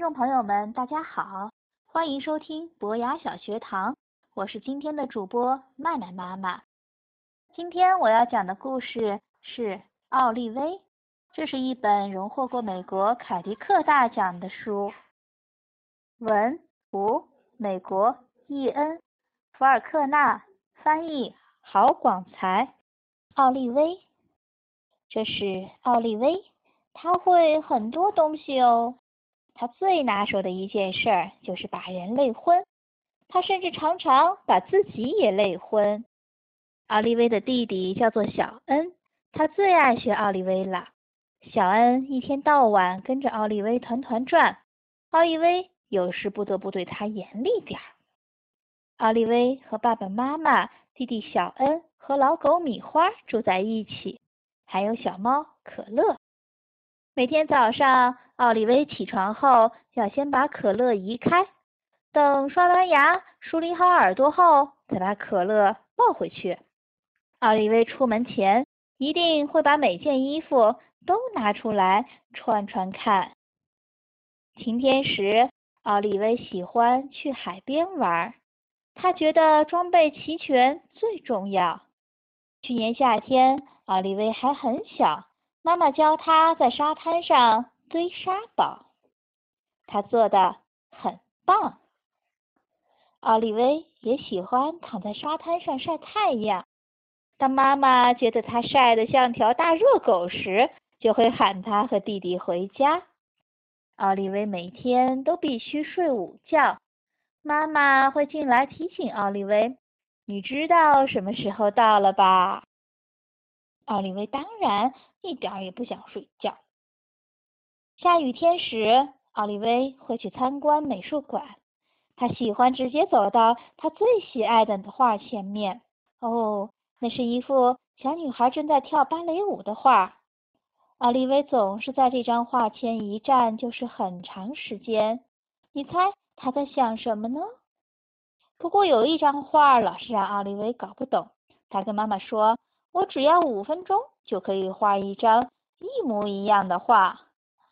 众朋友们，大家好，欢迎收听博雅小学堂，我是今天的主播麦麦妈妈。今天我要讲的故事是《奥利威》，这是一本荣获过美国凯迪克大奖的书。文图美国伊恩·福尔克纳翻译，郝广才。奥利威，这是奥利威，他会很多东西哦。他最拿手的一件事儿就是把人累昏，他甚至常常把自己也累昏。奥利威的弟弟叫做小恩，他最爱学奥利威了。小恩一天到晚跟着奥利威团团转，奥利威有时不得不对他严厉点儿。奥利威和爸爸妈妈、弟弟小恩和老狗米花住在一起，还有小猫可乐。每天早上，奥利威起床后要先把可乐移开，等刷完牙、梳理好耳朵后，再把可乐抱回去。奥利威出门前一定会把每件衣服都拿出来穿穿看。晴天时，奥利威喜欢去海边玩，他觉得装备齐全最重要。去年夏天，奥利威还很小。妈妈教他在沙滩上堆沙堡，他做的很棒。奥利威也喜欢躺在沙滩上晒太阳。当妈妈觉得他晒得像条大热狗时，就会喊他和弟弟回家。奥利威每天都必须睡午觉，妈妈会进来提醒奥利威：“你知道什么时候到了吧？”奥利威当然一点也不想睡觉。下雨天时，奥利威会去参观美术馆。他喜欢直接走到他最喜爱的画前面。哦，那是一幅小女孩正在跳芭蕾舞的画。奥利威总是在这张画前一站就是很长时间。你猜他在想什么呢？不过有一张画老是让奥利威搞不懂。他跟妈妈说。我只要五分钟就可以画一张一模一样的画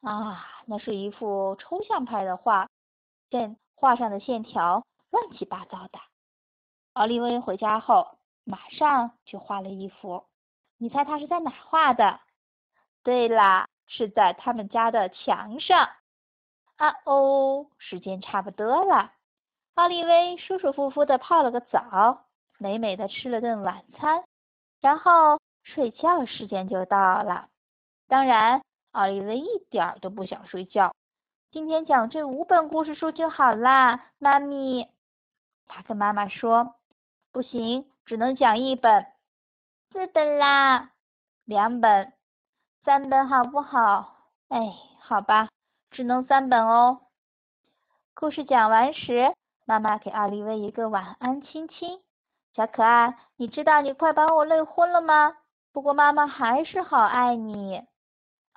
啊！那是一幅抽象派的画，线画上的线条乱七八糟的。奥利威回家后马上就画了一幅，你猜他是在哪画的？对啦，是在他们家的墙上。啊哦，时间差不多了，奥利威舒舒服服的泡了个澡，美美的吃了顿晚餐。然后睡觉时间就到了。当然，奥利维一点都不想睡觉。今天讲这五本故事书就好啦，妈咪。他跟妈妈说：“不行，只能讲一本。四本啦，两本，三本好不好？哎，好吧，只能三本哦。”故事讲完时，妈妈给奥利维一个晚安亲亲。小可爱，你知道你快把我累昏了吗？不过妈妈还是好爱你。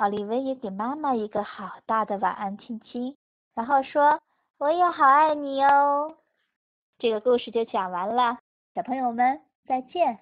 奥利维也给妈妈一个好大的晚安亲亲，然后说：“我也好爱你哦。”这个故事就讲完了，小朋友们再见。